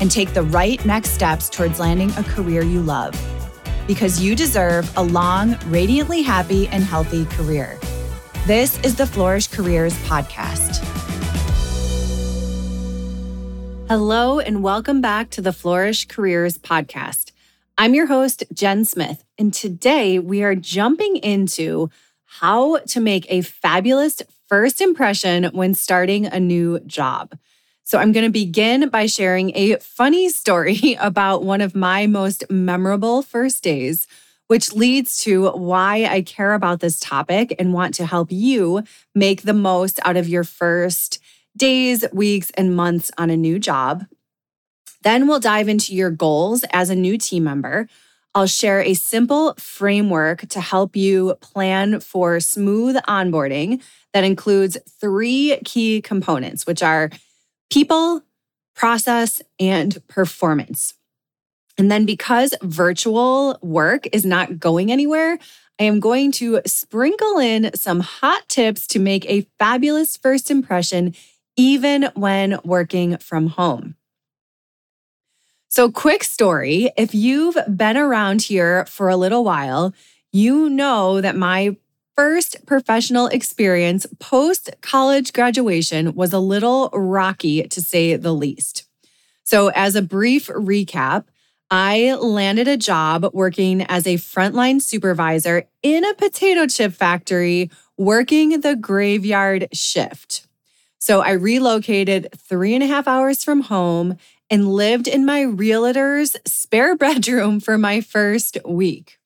and take the right next steps towards landing a career you love. Because you deserve a long, radiantly happy, and healthy career. This is the Flourish Careers Podcast. Hello, and welcome back to the Flourish Careers Podcast. I'm your host, Jen Smith, and today we are jumping into how to make a fabulous first impression when starting a new job. So, I'm going to begin by sharing a funny story about one of my most memorable first days, which leads to why I care about this topic and want to help you make the most out of your first days, weeks, and months on a new job. Then we'll dive into your goals as a new team member. I'll share a simple framework to help you plan for smooth onboarding that includes three key components, which are people, process, and performance. And then because virtual work is not going anywhere, I am going to sprinkle in some hot tips to make a fabulous first impression, even when working from home. So, quick story if you've been around here for a little while, you know that my first professional experience post college graduation was a little rocky, to say the least. So, as a brief recap, I landed a job working as a frontline supervisor in a potato chip factory, working the graveyard shift. So I relocated three and a half hours from home and lived in my realtor's spare bedroom for my first week.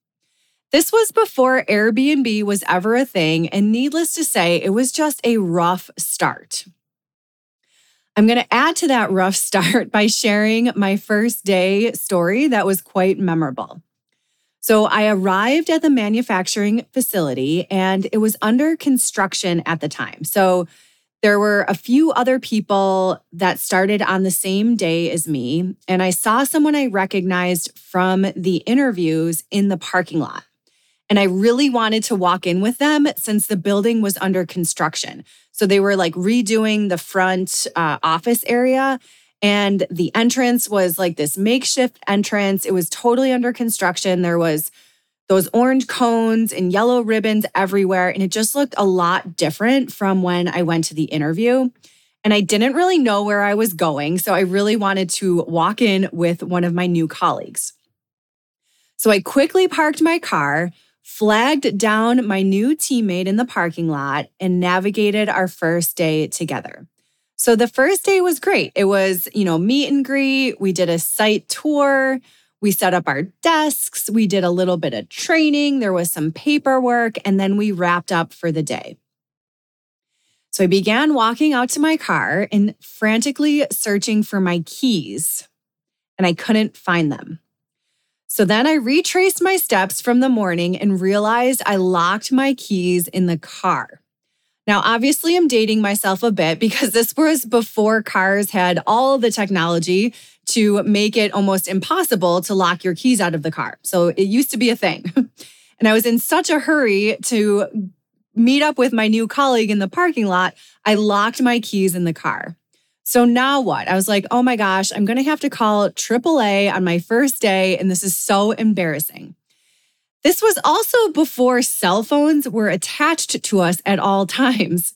This was before Airbnb was ever a thing, and needless to say, it was just a rough start. I'm going to add to that rough start by sharing my first day story that was quite memorable. So, I arrived at the manufacturing facility and it was under construction at the time. So, there were a few other people that started on the same day as me, and I saw someone I recognized from the interviews in the parking lot. And I really wanted to walk in with them since the building was under construction. So they were like redoing the front uh, office area. And the entrance was like this makeshift entrance. It was totally under construction. There was those orange cones and yellow ribbons everywhere. And it just looked a lot different from when I went to the interview. And I didn't really know where I was going. So I really wanted to walk in with one of my new colleagues. So I quickly parked my car, flagged down my new teammate in the parking lot, and navigated our first day together. So the first day was great. It was, you know, meet and greet. We did a site tour. We set up our desks. We did a little bit of training. There was some paperwork, and then we wrapped up for the day. So I began walking out to my car and frantically searching for my keys, and I couldn't find them. So then I retraced my steps from the morning and realized I locked my keys in the car. Now, obviously, I'm dating myself a bit because this was before cars had all the technology to make it almost impossible to lock your keys out of the car. So it used to be a thing. and I was in such a hurry to meet up with my new colleague in the parking lot, I locked my keys in the car. So now what? I was like, oh my gosh, I'm going to have to call AAA on my first day. And this is so embarrassing. This was also before cell phones were attached to us at all times.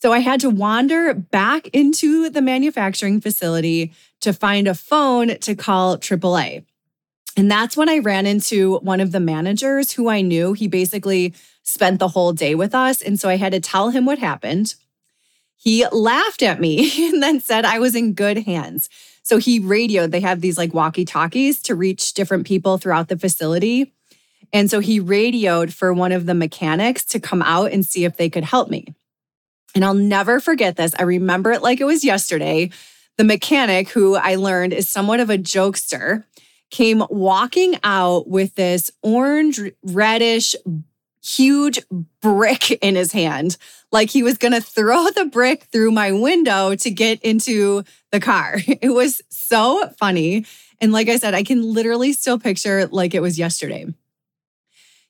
So I had to wander back into the manufacturing facility to find a phone to call AAA. And that's when I ran into one of the managers who I knew. He basically spent the whole day with us. And so I had to tell him what happened. He laughed at me and then said I was in good hands. So he radioed, they have these like walkie talkies to reach different people throughout the facility. And so he radioed for one of the mechanics to come out and see if they could help me. And I'll never forget this. I remember it like it was yesterday. The mechanic, who I learned is somewhat of a jokester, came walking out with this orange, reddish, huge brick in his hand, like he was going to throw the brick through my window to get into the car. It was so funny. And like I said, I can literally still picture like it was yesterday.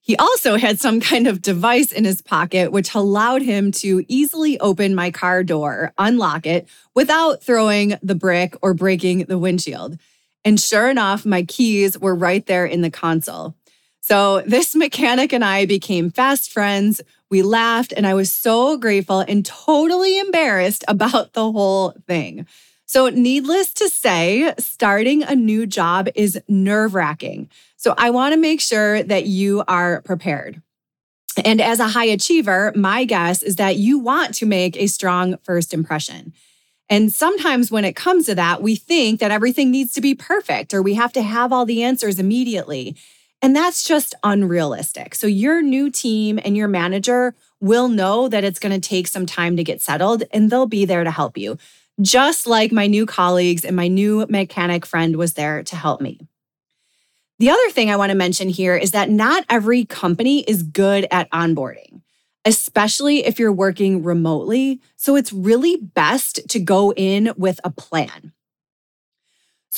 He also had some kind of device in his pocket, which allowed him to easily open my car door, unlock it without throwing the brick or breaking the windshield. And sure enough, my keys were right there in the console. So this mechanic and I became fast friends. We laughed, and I was so grateful and totally embarrassed about the whole thing. So, needless to say, starting a new job is nerve wracking. So, I want to make sure that you are prepared. And as a high achiever, my guess is that you want to make a strong first impression. And sometimes when it comes to that, we think that everything needs to be perfect or we have to have all the answers immediately. And that's just unrealistic. So, your new team and your manager will know that it's going to take some time to get settled and they'll be there to help you, just like my new colleagues and my new mechanic friend was there to help me. The other thing I want to mention here is that not every company is good at onboarding, especially if you're working remotely. So, it's really best to go in with a plan.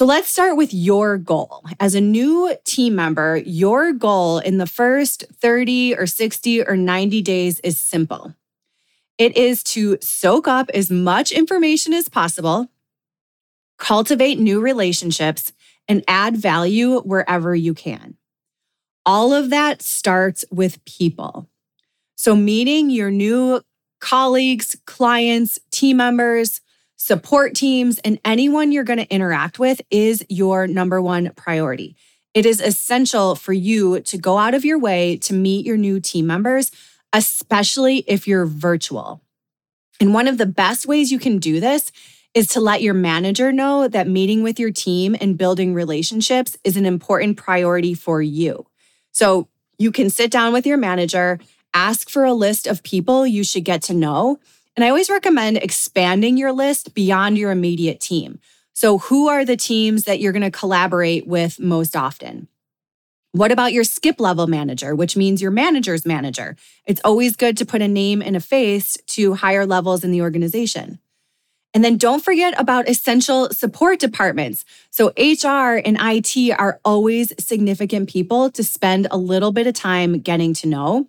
So let's start with your goal. As a new team member, your goal in the first 30 or 60 or 90 days is simple it is to soak up as much information as possible, cultivate new relationships, and add value wherever you can. All of that starts with people. So, meeting your new colleagues, clients, team members, support teams, and anyone you're going to interact with is your number one priority. It is essential for you to go out of your way to meet your new team members, especially if you're virtual. And one of the best ways you can do this is to let your manager know that meeting with your team and building relationships is an important priority for you. So you can sit down with your manager, ask for a list of people you should get to know, and I always recommend expanding your list beyond your immediate team. So, who are the teams that you're going to collaborate with most often? What about your skip level manager, which means your manager's manager? It's always good to put a name and a face to higher levels in the organization. And then don't forget about essential support departments. So, HR and IT are always significant people to spend a little bit of time getting to know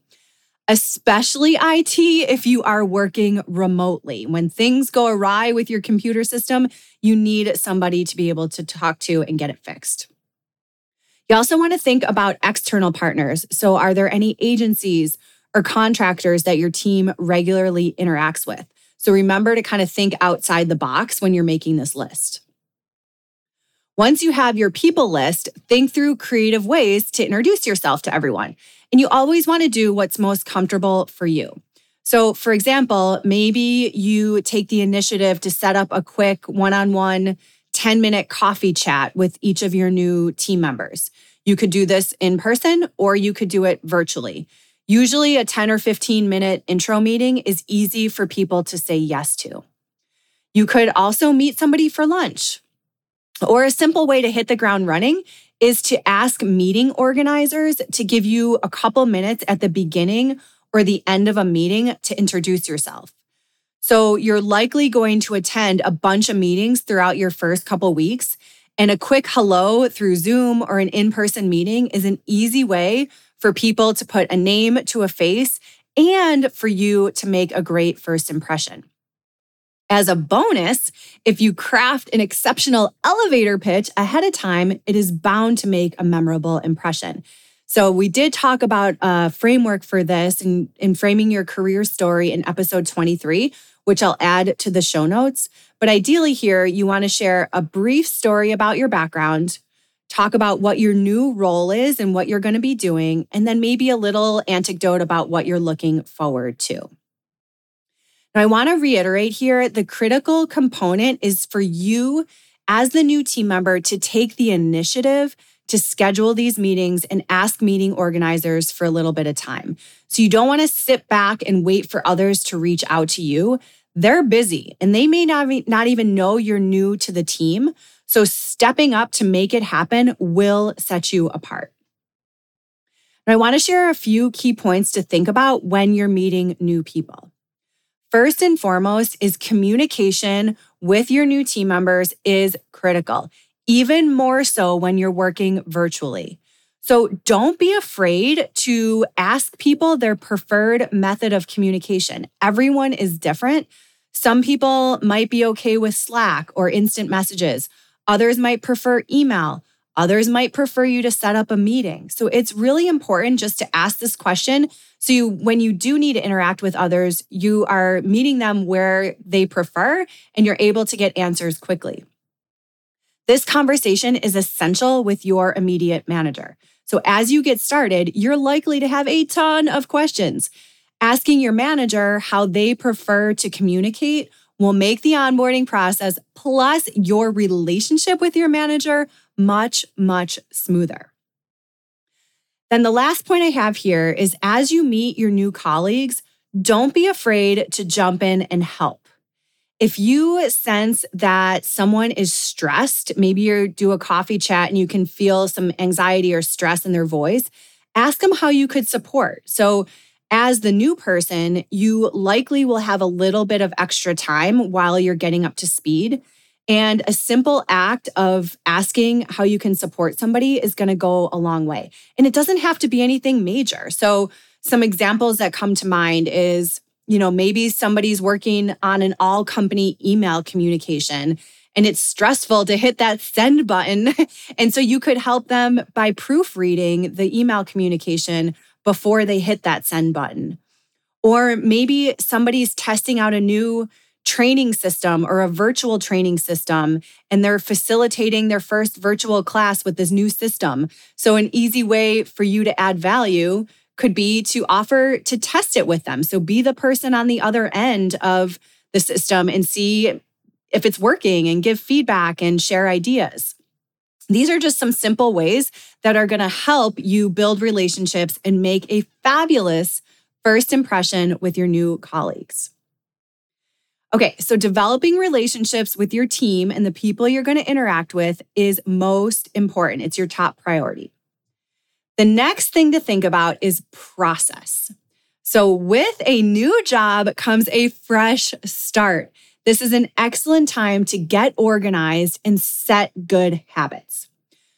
especially IT if you are working remotely. When things go awry with your computer system, you need somebody to be able to talk to and get it fixed. You also want to think about external partners. So, are there any agencies or contractors that your team regularly interacts with? So, remember to kind of think outside the box when you're making this list. Once you have your people list, think through creative ways to introduce yourself to everyone. And you always want to do what's most comfortable for you. So, for example, maybe you take the initiative to set up a quick one on one 10 minute coffee chat with each of your new team members. You could do this in person or you could do it virtually. Usually, a 10 or 15 minute intro meeting is easy for people to say yes to. You could also meet somebody for lunch. Or a simple way to hit the ground running is to ask meeting organizers to give you a couple minutes at the beginning or the end of a meeting to introduce yourself. So you're likely going to attend a bunch of meetings throughout your first couple weeks. And a quick hello through Zoom or an in person meeting is an easy way for people to put a name to a face and for you to make a great first impression. As a bonus, if you craft an exceptional elevator pitch ahead of time, it is bound to make a memorable impression. So, we did talk about a framework for this in, in framing your career story in episode 23, which I'll add to the show notes. But ideally, here, you want to share a brief story about your background, talk about what your new role is and what you're going to be doing, and then maybe a little anecdote about what you're looking forward to. Now, I want to reiterate here the critical component is for you as the new team member to take the initiative to schedule these meetings and ask meeting organizers for a little bit of time. So you don't want to sit back and wait for others to reach out to you. They're busy and they may not, not even know you're new to the team. So stepping up to make it happen will set you apart. I want to share a few key points to think about when you're meeting new people. First and foremost is communication with your new team members is critical, even more so when you're working virtually. So don't be afraid to ask people their preferred method of communication. Everyone is different. Some people might be okay with Slack or instant messages. Others might prefer email. Others might prefer you to set up a meeting. So it's really important just to ask this question. So you, when you do need to interact with others, you are meeting them where they prefer and you're able to get answers quickly. This conversation is essential with your immediate manager. So as you get started, you're likely to have a ton of questions. Asking your manager how they prefer to communicate will make the onboarding process plus your relationship with your manager much, much smoother. Then the last point I have here is as you meet your new colleagues, don't be afraid to jump in and help. If you sense that someone is stressed, maybe you do a coffee chat and you can feel some anxiety or stress in their voice, ask them how you could support. So, as the new person, you likely will have a little bit of extra time while you're getting up to speed. And a simple act of asking how you can support somebody is going to go a long way. And it doesn't have to be anything major. So, some examples that come to mind is, you know, maybe somebody's working on an all company email communication and it's stressful to hit that send button. and so you could help them by proofreading the email communication before they hit that send button. Or maybe somebody's testing out a new training system or a virtual training system and they're facilitating their first virtual class with this new system. So, an easy way for you to add value could be to offer to test it with them. So, be the person on the other end of the system and see if it's working and give feedback and share ideas. These are just some simple ways that are going to help you build relationships and make a fabulous first impression with your new colleagues. Okay, so developing relationships with your team and the people you're going to interact with is most important. It's your top priority. The next thing to think about is process. So, with a new job comes a fresh start. This is an excellent time to get organized and set good habits.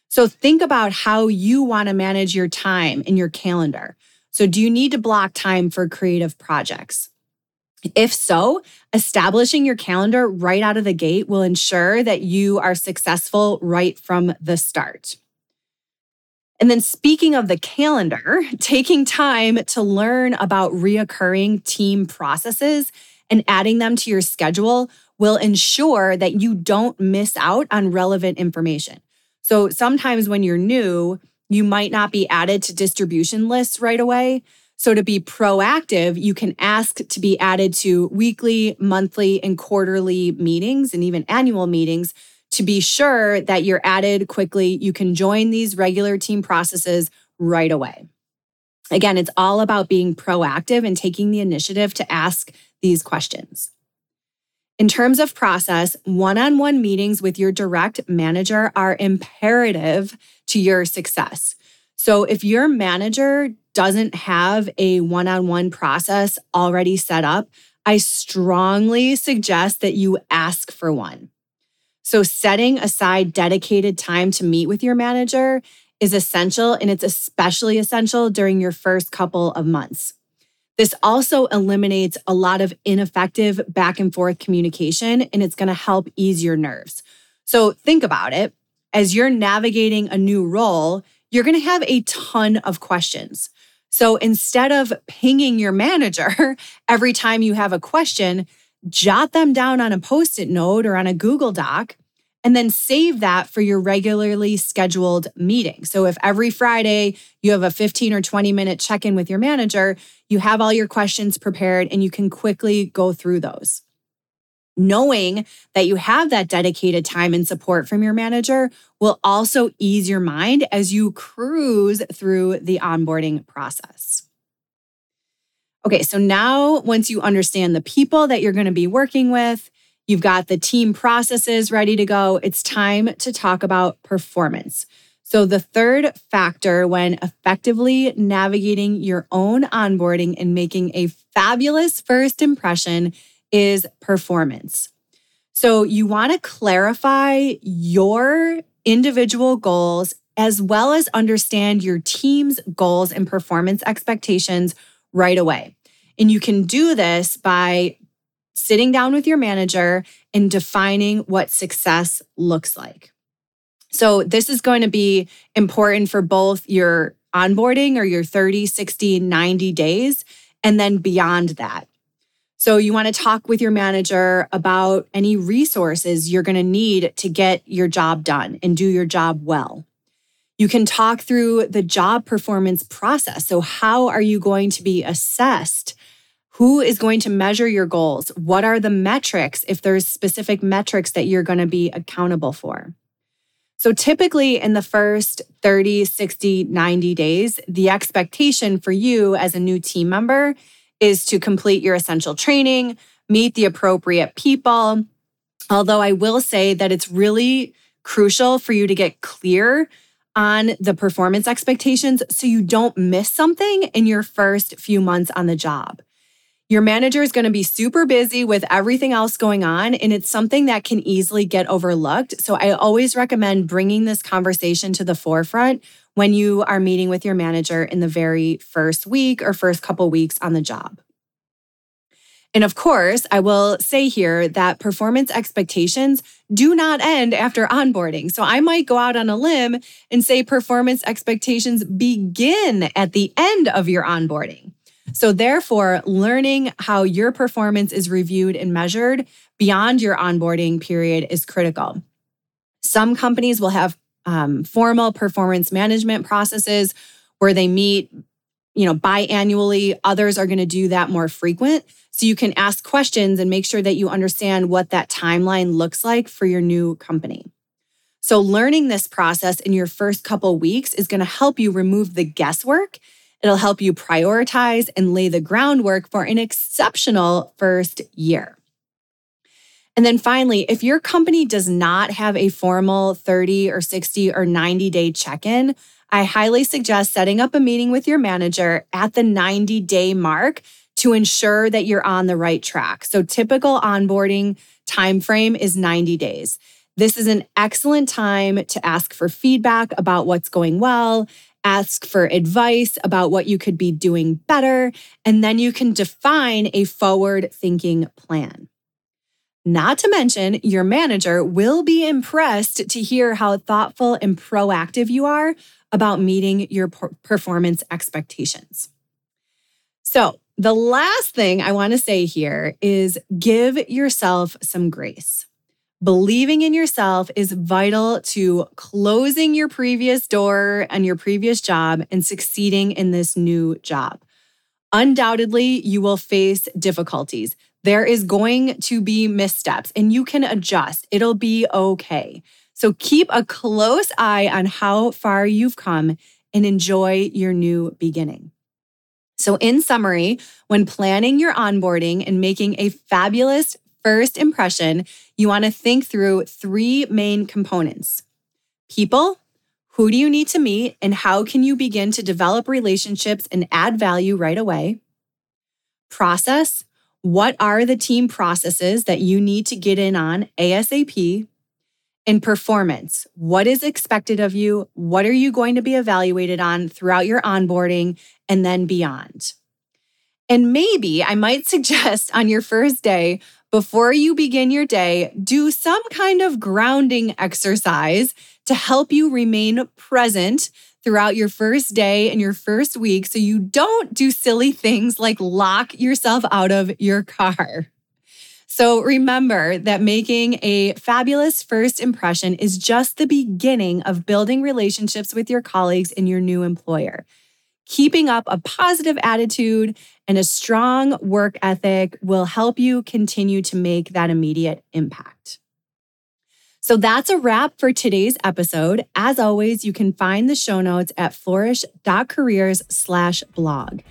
So, think about how you want to manage your time in your calendar. So, do you need to block time for creative projects? If so, establishing your calendar right out of the gate will ensure that you are successful right from the start. And then, speaking of the calendar, taking time to learn about reoccurring team processes and adding them to your schedule will ensure that you don't miss out on relevant information. So, sometimes when you're new, you might not be added to distribution lists right away. So, to be proactive, you can ask to be added to weekly, monthly, and quarterly meetings and even annual meetings to be sure that you're added quickly. You can join these regular team processes right away. Again, it's all about being proactive and taking the initiative to ask these questions. In terms of process, one on one meetings with your direct manager are imperative to your success. So, if your manager doesn't have a one on one process already set up, I strongly suggest that you ask for one. So, setting aside dedicated time to meet with your manager is essential, and it's especially essential during your first couple of months. This also eliminates a lot of ineffective back and forth communication, and it's to help ease your nerves. So, think about it. As you're navigating a new role, you're to have a ton of questions. So instead of pinging your manager every time you have a question, jot them down on a post it note or on a Google Doc and then save that for your regularly scheduled meeting. So if every Friday you have a 15 or 20 minute check in with your manager, you have all your questions prepared and you can quickly go through those. Knowing that you have that dedicated time and support from your manager will also ease your mind as you cruise through the onboarding process. Okay, so now once you understand the people that you're going to be working with, you've got the team processes ready to go, it's time to talk about performance. So, the third factor when effectively navigating your own onboarding and making a fabulous first impression is performance. So, you want to clarify your individual goals as well as understand your team's goals and performance expectations right away. And you can do this by sitting down with your manager and defining what success looks like. So, this is going to be important for both your onboarding or your 30, 60, 90 days, and then beyond that. So, you want to talk with your manager about any resources you're going to need to get your job done and do your job well. You can talk through the job performance process. So, how are you going to be assessed? Who is going to measure your goals? What are the metrics if there's specific metrics that you're going to be accountable for? So, typically in the first 30, 60, 90 days, the expectation for you as a new team member is to complete your essential training, meet the appropriate people. Although I will say that it's really crucial for you to get clear on the performance expectations so you don't miss something in your first few months on the job. Your manager is going to be super busy with everything else going on, and it's something that can easily get overlooked. So, I always recommend bringing this conversation to the forefront when you are meeting with your manager in the very first week or first couple weeks on the job. And of course, I will say here that performance expectations do not end after onboarding. So I might go out on a limb and say performance expectations begin at the end of your onboarding. So, therefore, learning how your performance is reviewed and measured beyond your onboarding period is critical. Some companies will have um, formal performance management processes where they meet you know biannually. Others are going to do that more frequent. So you can ask questions and make sure that you understand what that timeline looks like for your new company. So learning this process in your first couple weeks is going to help you remove the guesswork It'll help you prioritize and lay the groundwork for an exceptional first year. And then finally, if your company does not have a formal 30 or 60 or 90 day check in, I highly suggest setting up a meeting with your manager at the 90 day mark to ensure that you're on the right track. So typical onboarding timeframe is 90 days. This is an excellent time to ask for feedback about what's going well ask for advice about what you could be doing better, and then you can define a forward thinking plan. Not to mention, your manager will be impressed to hear how thoughtful and proactive you are about meeting your performance expectations. So, the last thing I want to say here is give yourself some grace. Believing in yourself is vital to closing your previous door and your previous job and succeeding in this new job. Undoubtedly, you will face difficulties. There is going to be missteps and you can adjust. It'll be okay. So keep a close eye on how far you've come and enjoy your new beginning. So, in summary, when planning your onboarding and making a fabulous first impression, you want to think through three main components people, who do you need to meet, and how can you begin to develop relationships and add value right away? Process, what are the team processes that you need to get in on ASAP? And performance, what is expected of you? What are you going to be evaluated on throughout your onboarding and then beyond? And maybe I might suggest on your first day, before you begin your day, do some kind of grounding exercise to help you remain present throughout your first day and your first week so you don't do silly things like lock yourself out of your car. So remember that making a fabulous first impression is just the beginning of building relationships with your colleagues and your new employer. Keeping up a positive attitude and a strong work ethic will help you continue to make that immediate impact. So that's a wrap for today's episode. As always, you can find the show notes at flourish.careers slash blog.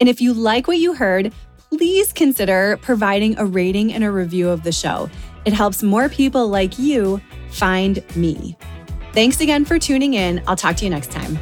And if you like what you heard, please consider providing a rating and a review of the show. It helps more people like you find me. Thanks again for tuning in. I'll talk to you next time.